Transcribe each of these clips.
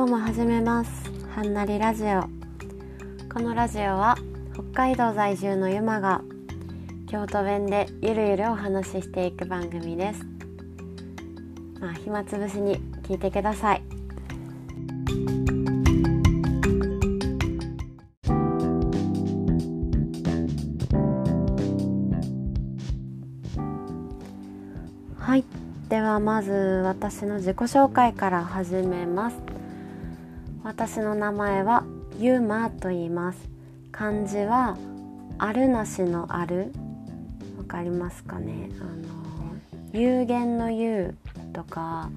今日も始めます。はんなりラジオ。このラジオは北海道在住のゆまが京都弁でゆるゆるお話ししていく番組です。まあ暇つぶしに聞いてください。はい。ではまず私の自己紹介から始めます。私の名前はゆまと言います。漢字はあるなしのある。わかりますかね？あの有限の有とか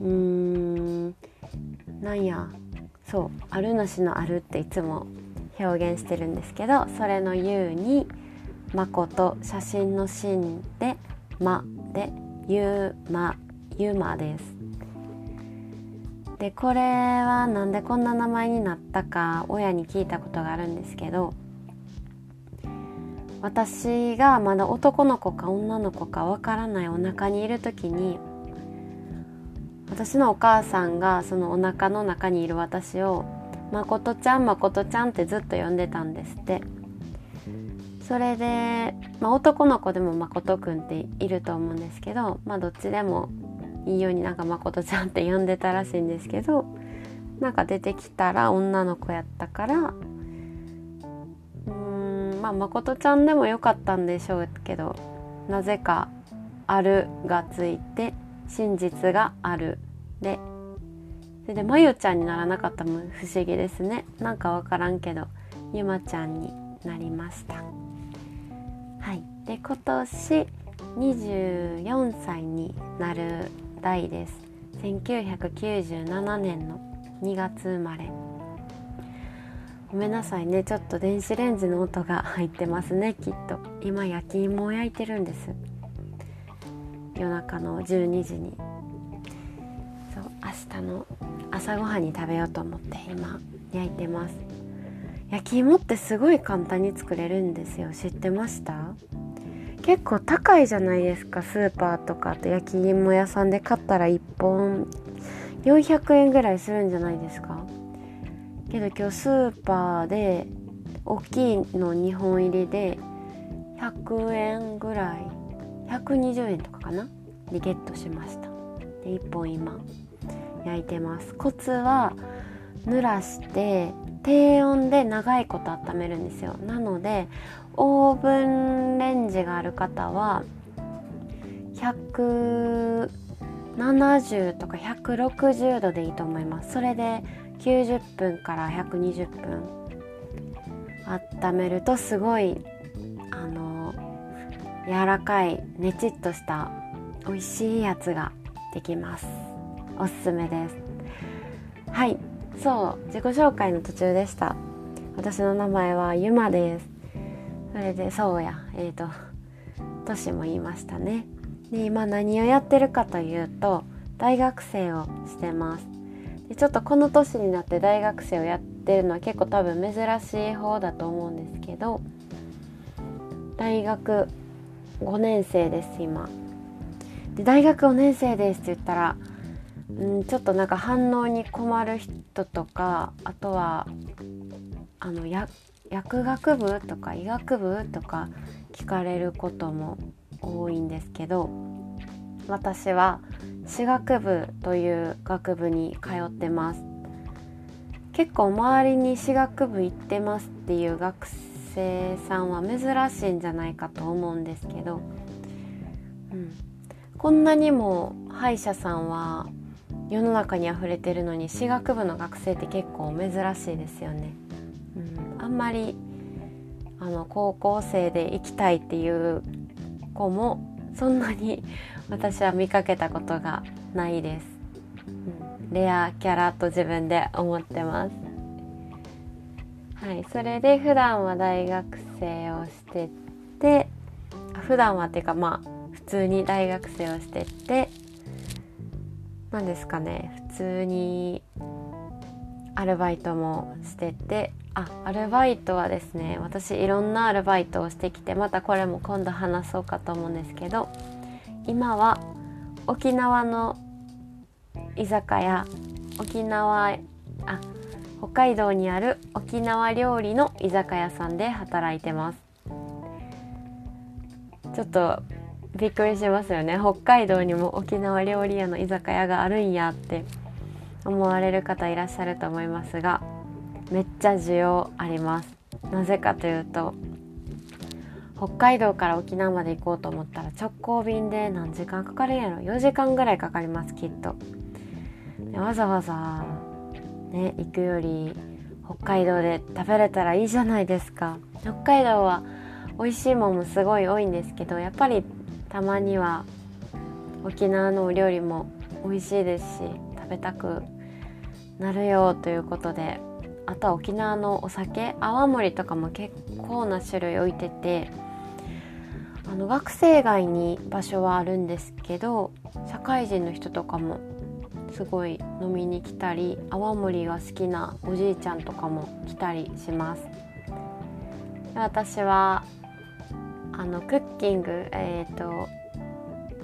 うーんなんや。そうあるなしのあるっていつも表現してるんですけどそれの「ゆ」に「まこと」写真の「しん」で「ま」で「ゆま」「ゆま」です。でこれはなんでこんな名前になったか親に聞いたことがあるんですけど私がまだ男の子か女の子かわからないお腹にいる時に私のお母さんがそのお腹の中にいる私を「まことちゃんまことちゃん」ってずっと呼んでたんですって。それで、まあ、男の子でもまことくんっていると思うんですけどまあどっちでもいいようになんかまことちゃんって呼んでたらしいんですけどなんか出てきたら女の子やったからうーんまあまことちゃんでもよかったんでしょうけどなぜか「ある」がついて真実がある。でそれでまゆちゃんにならなかったも不思議ですね。なんかわからんけどゆまちゃんになりました。はい。で今年24歳になる代です1997年の2月生まれ。ごめんなさいね。ちょっと電子レンジの音が入ってますね。きっと。今焼き芋を焼いてるんです。夜中の12時に。そう明日の朝ごはんに食べようと思って今焼いてます。焼き芋ってすごい簡単に作れるんですよ。知ってました？結構高いじゃないですかスーパーとかあと焼き芋屋さんで買ったら1本。400円ぐらいするんじゃないですか。けど今日スーパーで大きいの2本入りで100円ぐらい120円とかかな？でゲットしました。で1本今焼いてます。コツは濡らして低温で長いこと温めるんですよ。なのでオーブンレンジがある方は170とか160度でいいと思います。それで90分から120分温めるとすごいあの柔らかいねちっとした美味しいやつができます。おすすめです。はい。そう。自己紹介の途中でした。私の名前はゆまです。それでそうや。えっ、ー、と年も言いましたね。で今何をやってるかというと大学生をしてます。でちょっとこの年になって大学生をやってるのは結構多分珍しい方だと思うんですけど大学5年生です今。で大学5年生ですって言ったらんちょっとなんか反応に困る人とかあとはあのや薬学部とか医学部とか聞かれることも多いんですけど私は歯学部という学部に通ってます。結構周りに歯学部行ってますっていう学生さんは珍しいんじゃないかと思うんですけど、うん、こんなにも歯医者さんは世の中にあふれてるのに歯学部の学生って結構珍しいですよね。うん、んまりあの高校生で行きたいっていう子もそんなに 私は見かけたことがないです、うん、レアキャラと自分で思ってます。はい。それで普段は大学生をしてて普段はっていうかまあ普通に大学生をしてて何ですかね。普通にアルバイトもしててあアルバイトはですね私いろんなアルバイトをしてきてまたこれも今度話そうかと思うんですけど今は沖縄の居酒屋沖縄あ北海道にある沖縄料理の居酒屋さんで働いてます。ちょっとびっくりしますよね。北海道にも沖縄料理屋の居酒屋があるんやって。思われる方いらっしゃると思いますがめっちゃ需要あります。なぜかというと北海道から沖縄まで行こうと思ったら直行便で何時間かかるんやろ。4時間ぐらいかかりますきっと。わざわざね行くより北海道で食べれたらいいじゃないですか。北海道は美味しいもんもすごい多いんですけどやっぱりたまには沖縄のお料理も美味しいですし食べたくなるよということであとは沖縄のお酒泡盛とかも結構な種類置いててあの学生街に場所はあるんですけど社会人の人とかもすごい飲みに来たり泡盛が好きなおじいちゃんとかも来たりします。私はあのクッキングえっ、ー、と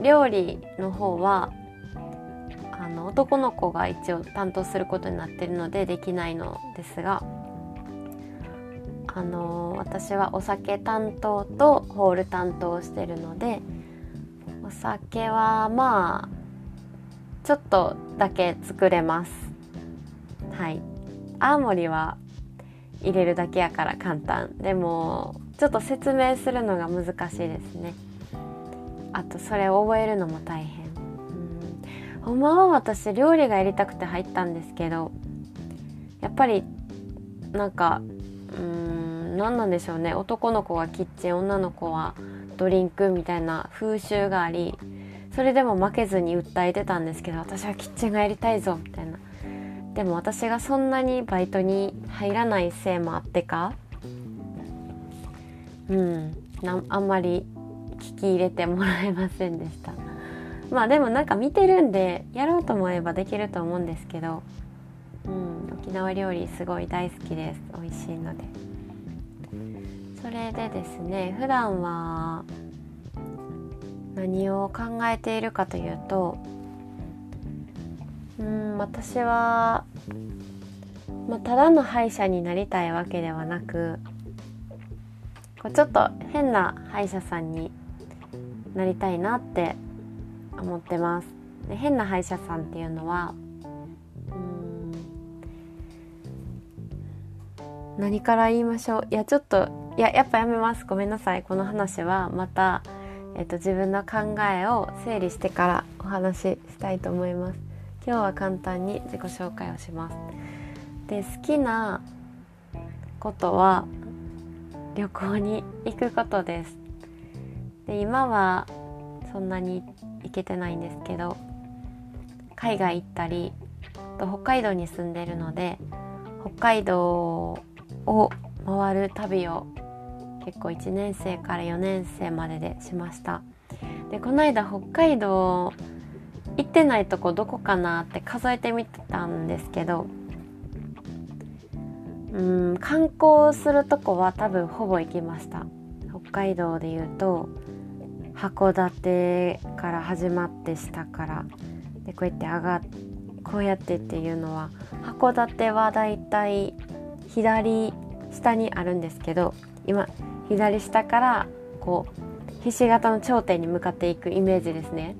料理の方はの男の子が一応担当することになってるのでできないのですがあの私はお酒担当とホール担当してるのでお酒はまあちょっとだけ作れます。はい。青森は入れるだけやから簡単。でもちょっと説明するのが難しいですね。あとそれを覚えるのも大変。ほんまは私料理がやりたくて入ったんですけどやっぱりなんかうん何なんでしょうね。男の子がキッチン女の子はドリンクみたいな風習がありそれでも負けずに訴えてたんですけど私はキッチンがやりたいぞみたいな。でも私がそんなにバイトに入らないせいもあってかうんあんまり聞き入れてもらえませんでした。まあでもなんか見てるんでやろうと思えばできると思うんですけど、うん、沖縄料理すごい大好きです。美味しいので。それでですね普段は何を考えているかというとうん私は、まあ、ただの歯医者になりたいわけではなくこうちょっと変な歯医者さんになりたいなって思ってます。で変な歯医者さんっていうのはうん何から言いましょう？いやちょっといややっぱやめます。ごめんなさい。この話はまたえっと、自分の考えを整理してからお話ししたいと思います。今日は簡単に自己紹介をします。で好きなことは旅行に行くことです。で今はそんなに行行けてないんですけど海外行ったりと北海道に住んでるので北海道を回る旅を結構1年生から4年生まででしました。でこの間北海道行ってないとこどこかなって数えてみてたんですけどうん観光するとこは多分ほぼ行きました。北海道でいうと函館から始まって下から。でこうやって上がこうやってっていうのは函館はだいたい左下にあるんですけど今左下からこうひし形の頂点に向かっていくイメージですね。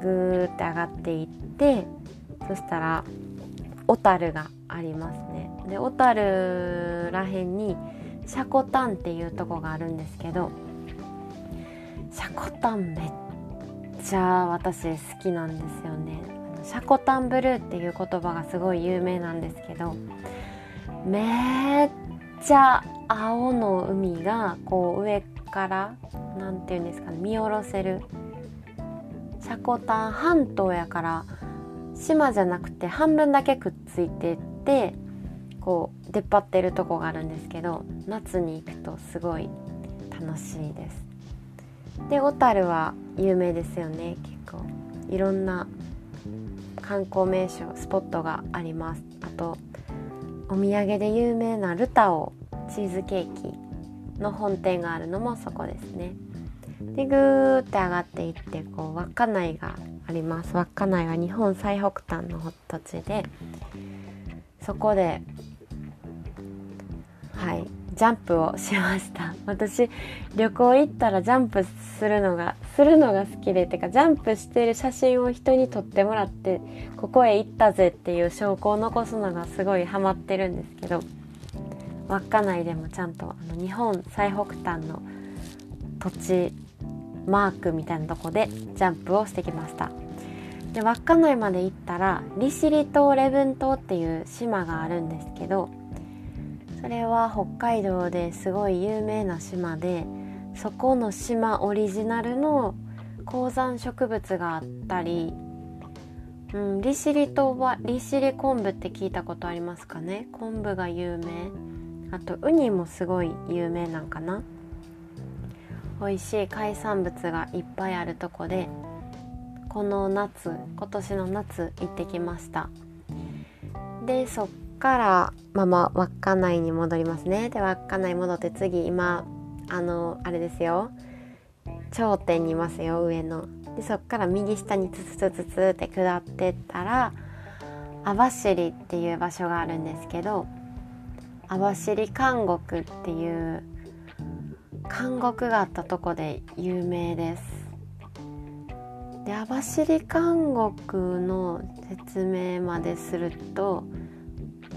ぐーって上がっていってそしたら小樽がありますね。で小樽らへんに積丹っていうとこがあるんですけど積丹めっちゃ私好きなんですよね積丹ブルーっていう言葉がすごい有名なんですけどめっちゃ青の海がこう上から何て言うんですかね見下ろせる積丹半島やから島じゃなくて半分だけくっついてってこう出っ張ってるとこがあるんですけど夏に行くとすごい楽しいです。で小樽は有名ですよね結構。いろんな観光名所スポットがあります。あとお土産で有名なルタオチーズケーキの本店があるのもそこですね。でぐーって上がっていってこう稚内があります。稚内は日本最北端の土地でそこではいジャンプをしました。私旅行行ったらジャンプするのがするのが好きでてかジャンプしてる写真を人に撮ってもらってここへ行ったぜっていう証拠を残すのがすごいハマってるんですけど稚内でもちゃんとあの日本最北端の土地マークみたいなとこでジャンプをしてきました。で稚内まで行ったら利尻島礼文島っていう島があるんですけどそれは北海道ですごい有名な島でそこの島オリジナルの高山植物があったり、うん、利尻島は利尻昆布って聞いたことありますかね？昆布が有名。あとウニもすごい有名なんかな？美味しい海産物がいっぱいあるとこでこの夏今年の夏行ってきました。でそっからまま稚内に戻りますね。で稚内戻って次今あのあれですよ。頂点にいますよ上のでそっから右下にツツツツツって下ってったら網走っていう場所があるんですけど網走監獄っていう監獄があったとこで有名です。で網走監獄の説明まですると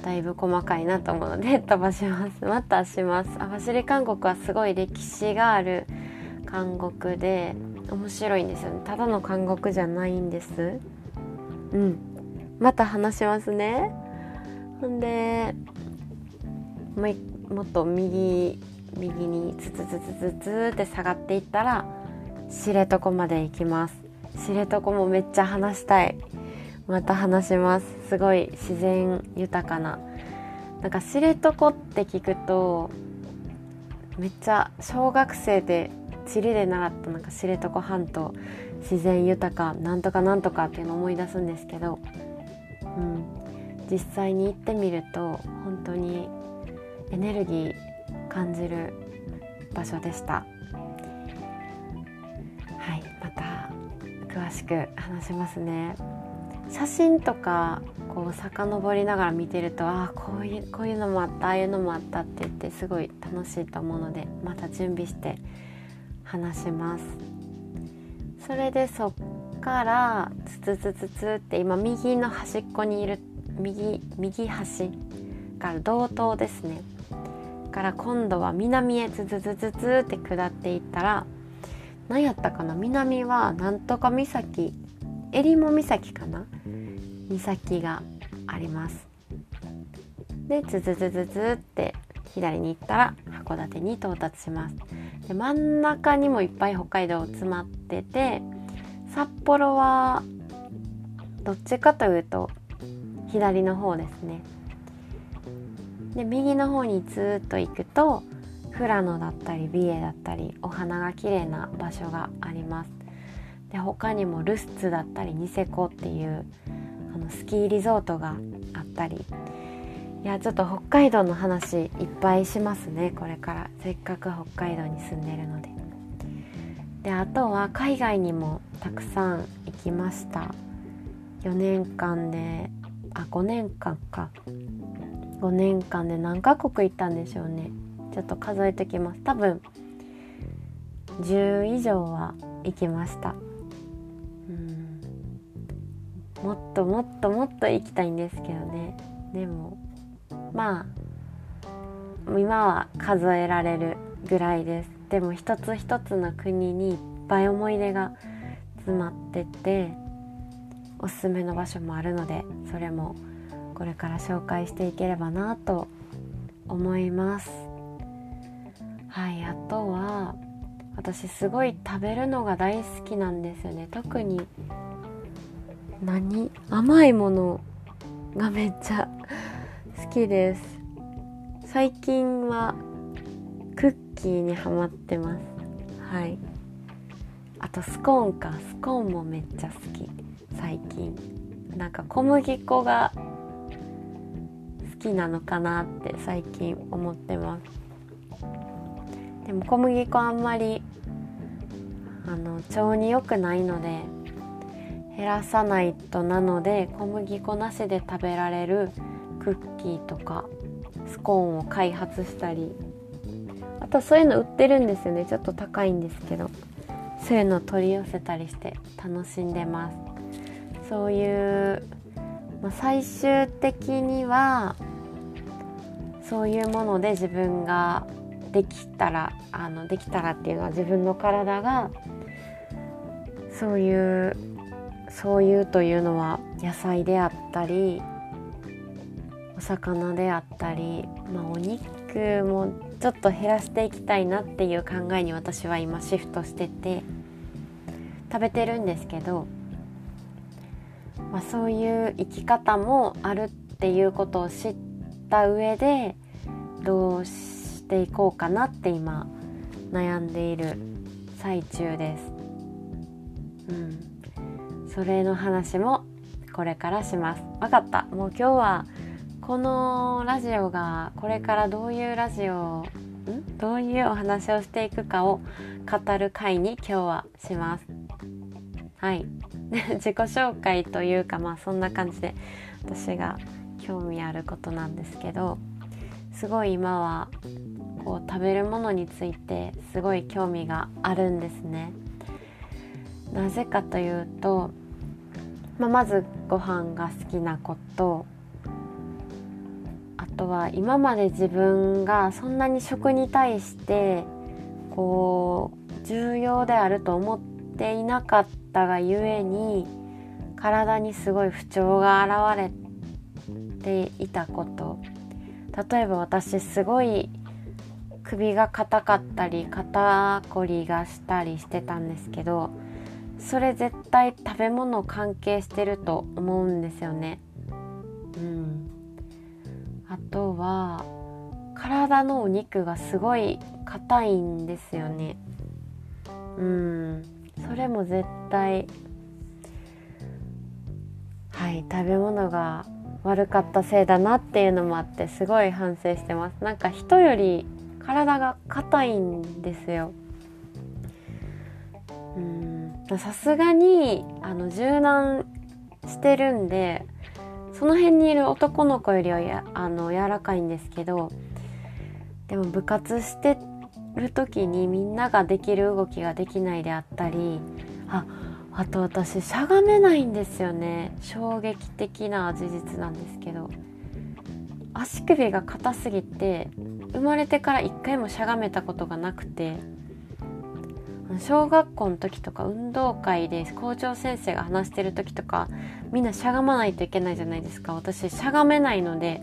だいぶ細かいなと思うので飛ばします。またします網走監獄はすごい歴史がある監獄で面白いんですよね。ただの監獄じゃないんです。うん。また話しますね。ほんでもっと右右にツツツツツツって下がっていったら知床まで行きます。知床もめっちゃ話したい。また話します。すごい自然豊かな。なんか知床って聞くとめっちゃ小学生で地理で習ったなんか知床半島自然豊かなんとかなんとかっていうのを思い出すんですけど、うん、実際に行ってみると本当にエネルギー感じる場所でした。はいまた詳しく話しますね。写真とかこう遡りながら見てるとああこういうこういうのもあったああいうのもあったって言ってすごい楽しいと思うのでまた準備して話します。それでそっからツツツツツって今右の端っこにいる右右端から道東ですね。から今度は南へズズズズズって下っていったら何やったかな？南はなんとか岬襟裳岬かな？岬があります。でズズズズズって左に行ったら函館に到達します。で真ん中にもいっぱい北海道詰まってて札幌はどっちかというと左の方ですね。で右の方にずっと行くと富良野だったり美瑛だったりお花が綺麗な場所があります。で他にもルスツだったりニセコっていうあのスキーリゾートがあったり。いやちょっと北海道の話いっぱいしますねこれから。せっかく北海道に住んでるので。であとは海外にもたくさん行きました。4年間であ5年間か。5年間で何カ国行ったんでしょうね。ちょっと数えてきます。多分10以上は行きました。もっともっともっと行きたいんですけどね。でもまあ今は数えられるぐらいです。でも一つ一つの国にいっぱい思い出が詰まってておすすめの場所もあるのでそれもこれから紹介していければなと思います。はいあとは私すごい食べるのが大好きなんですよね。特に何？甘いものがめっちゃ好きです。最近はクッキーにハマってます。はい。あとスコーンか。スコーンもめっちゃ好き。最近。なんか小麦粉が好きなのかなって最近思ってます。でも小麦粉あんまりあの腸に良くないので減らさないとなので小麦粉なしで食べられるクッキーとかスコーンを開発したりあとそういうの売ってるんですよね。ちょっと高いんですけどそういうの取り寄せたりして楽しんでます。そういう、まあ、最終的にはそういうもので自分ができたらあのできたらっていうのは自分の体がそういうそういうというのは野菜であったりお魚であったり、まあ、お肉もちょっと減らしていきたいなっていう考えに私は今シフトしてて食べてるんですけど、まあ、そういう生き方もあるっていうことを知った上でどうしていこうかなって今悩んでいる最中です。うん、それの話もこれからします。分かった。もう今日はこのラジオがこれからどういうラジオん？どういうお話をしていくかを語る回に今日はします。はい 自己紹介というかまあそんな感じで私が興味あることなんですけどすごい今はこう食べるものについてすごい興味があるんですね。なぜかというと、まあ、まずご飯が好きなこと。あとは今まで自分がそんなに食に対してこう重要であると思っていなかったがゆえに体にすごい不調が現れていたこと。例えば私すごい首が硬かったり肩こりがしたりしてたんですけどそれ絶対食べ物関係してると思うんですよね。うん、あとは体のお肉がすごい硬いんですよね。うん。それも絶対はい食べ物が悪かったせいだなっていうのもあってすごい反省してます。なんか人より体が硬いんですよ。うん。さすがにあの柔軟してるんでその辺にいる男の子よりはやあの柔らかいんですけどでも部活してる時にみんなができる動きができないであったりああと私しゃがめないんですよね。衝撃的な事実なんですけど。足首が硬すぎて生まれてから一回もしゃがめたことがなくて小学校の時とか運動会で校長先生が話してる時とかみんなしゃがまないといけないじゃないですか。私しゃがめないので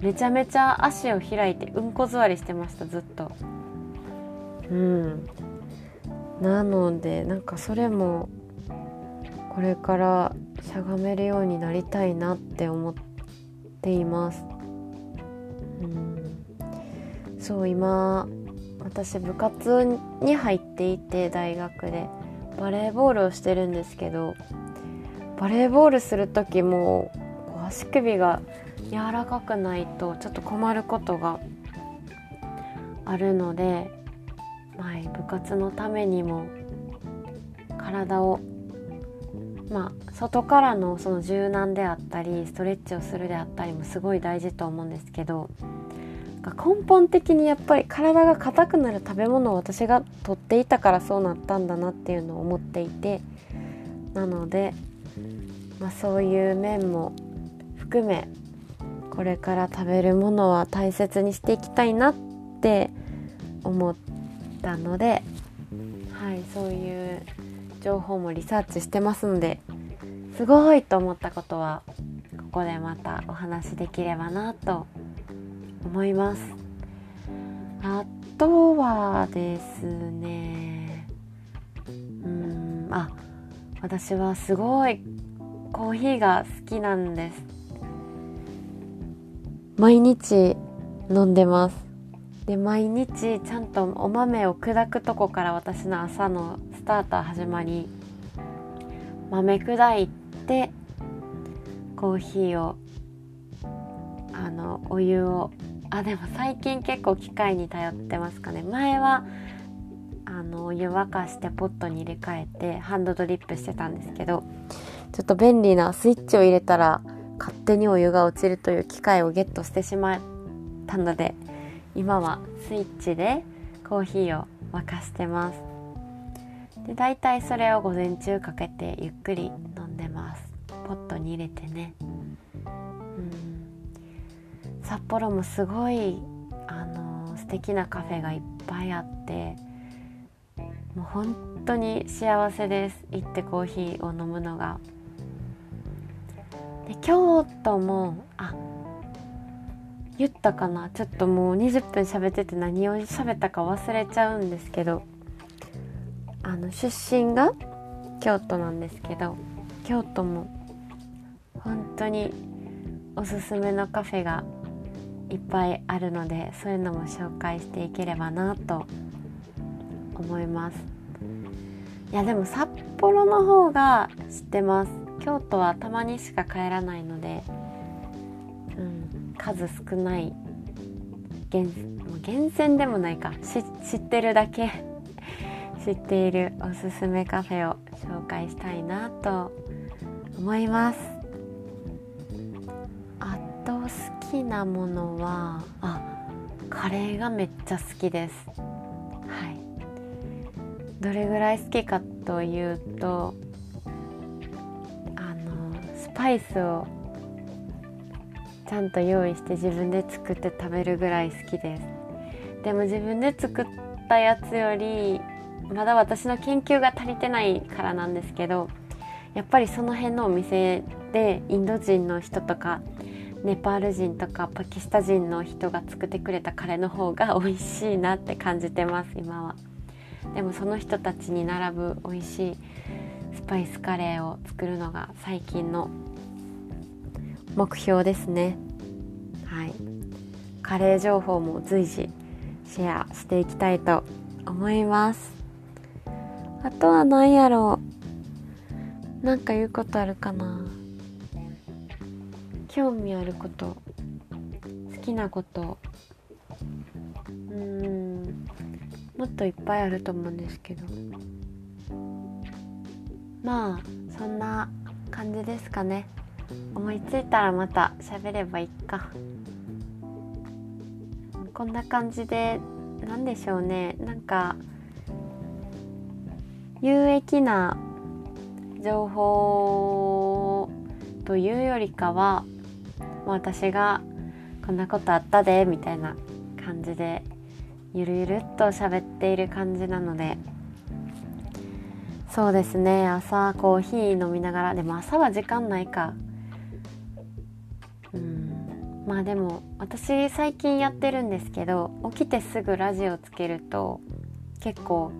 めちゃめちゃ足を開いてうんこ座りしてましたずっと。うん。なのでなんかそれもこれからしゃがめるようになりたいなって思っています。うん。そう今私部活に入っていて大学でバレーボールをしてるんですけどバレーボールする時も足首が柔らかくないとちょっと困ることがあるので、まあ、部活のためにも体をまあ、外からのその柔軟であったりストレッチをするであったりもすごい大事と思うんですけど根本的にやっぱり体が硬くなる食べ物を私がとっていたからそうなったんだなっていうのを思っていてなので、まあ、そういう面も含めこれから食べるものは大切にしていきたいなって思ったので、はい、そういう情報もリサーチしてますのですごいと思ったことはここでまたお話できればなと思います思います。あとはですねうんあ私はすごいコーヒーが好きなんです。毎日飲んでます。で毎日ちゃんとお豆を砕くとこから私の朝のスターター始まり豆砕いてコーヒーをあのお湯をあでも最近結構機械に頼ってますかね。前はあのお湯沸かしてポットに入れ替えてハンドドリップしてたんですけどちょっと便利なスイッチを入れたら勝手にお湯が落ちるという機械をゲットしてしまったので今はスイッチでコーヒーを沸かしてます。で大体それを午前中かけてゆっくり飲んでます。ポットに入れてね。札幌もすごいあの素敵なカフェがいっぱいあってもう本当に幸せです。行ってコーヒーを飲むのが。で京都もあ言ったかな。ちょっともう20分喋ってて何を喋ったか忘れちゃうんですけどあの出身が京都なんですけど京都も本当におすすめのカフェがいっぱいあるのでそういうのも紹介していければなと思います。いやでも札幌の方が知ってます。京都はたまにしか帰らないので、うん、数少ない厳厳選でもないか。知ってるだけ。知っているおすすめカフェを紹介したいなと思います。きなものはあカレーがめっちゃ好きです。はい。どれぐらい好きかというとあのスパイスをちゃんと用意して自分で作って食べるぐらい好きです。でも自分で作ったやつよりまだ私の研究が足りてないからなんですけどやっぱりその辺のお店でインド人の人とかネパール人とかパキスタ人の人が作ってくれたカレーの方が美味しいなって感じてます今は。でもその人たちに並ぶ美味しいスパイスカレーを作るのが最近の目標ですね。はい。カレー情報も随時シェアしていきたいと思います。あとは何やろう。なんか言うことあるかな。興味あること好きなこと。うんもっといっぱいあると思うんですけど。まあそんな感じですかね。思いついたらまた喋ればいいか。こんな感じで何でしょうね。なんか有益な情報というよりかは私がこんなことあったでみたいな感じでゆるゆるっと喋っている感じなのでそうですね朝コーヒー飲みながらでも朝は時間ないか。うんまあでも私最近やってるんですけど起きてすぐラジオつけると結構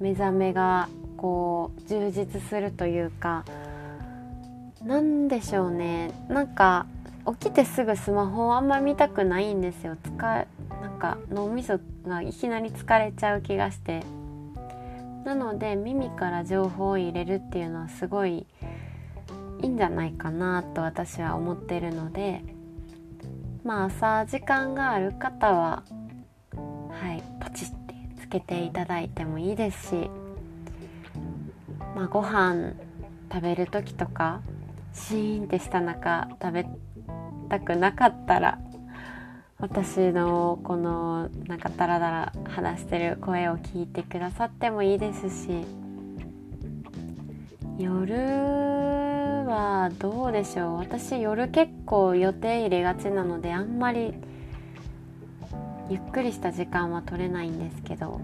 目覚めがこう充実するというか何でしょうね。なんか起きてすぐスマホをあんま見たくないんですよ。使なんか脳みそがいきなり疲れちゃう気がして。なので耳から情報を入れるっていうのはすごいいいんじゃないかなと私は思ってるので。まあ朝時間がある方ははいポチッけていただいてもいいですし、まあ、ご飯食べる時とかシーンってした中食べたくなかったら私のこのなんかダラダラ話してる声を聞いてくださってもいいですし夜はどうでしょう？私夜結構予定入れがちなのであんまりゆっくりした時間は取れないんですけど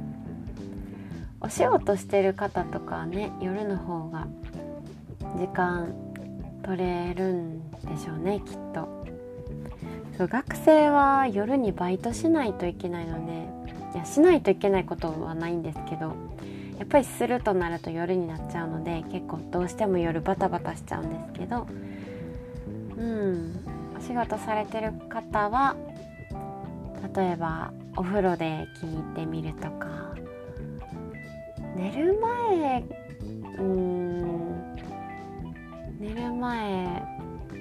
お仕事してる方とかね夜の方が時間取れるんでしょうねきっと。そう学生は夜にバイトしないといけないのでいやしないといけないことはないんですけどやっぱりするとなると夜になっちゃうので結構どうしても夜バタバタしちゃうんですけどうんお仕事されてる方は例えばお風呂で聞いてみるとか。寝る前うん寝る前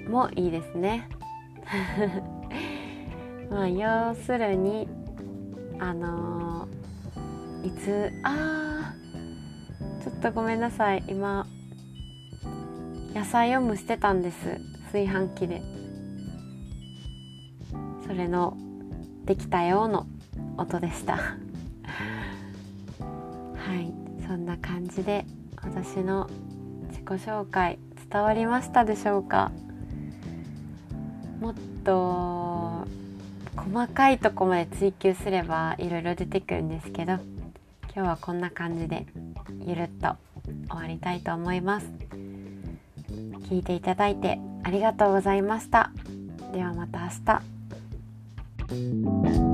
もいいですね。まあ要するにあのー、いつあーちょっとごめんなさい。今野菜を蒸してたんです。炊飯器で。それのできたよの音でした。はい。そんな感じで私の自己紹介。伝わりましたでしょうか？もっと細かいとこまで追求すればいろいろ出てくるんですけど今日はこんな感じでゆるっと終わりたいと思います。聞いていただいてありがとうございました。ではまた明日。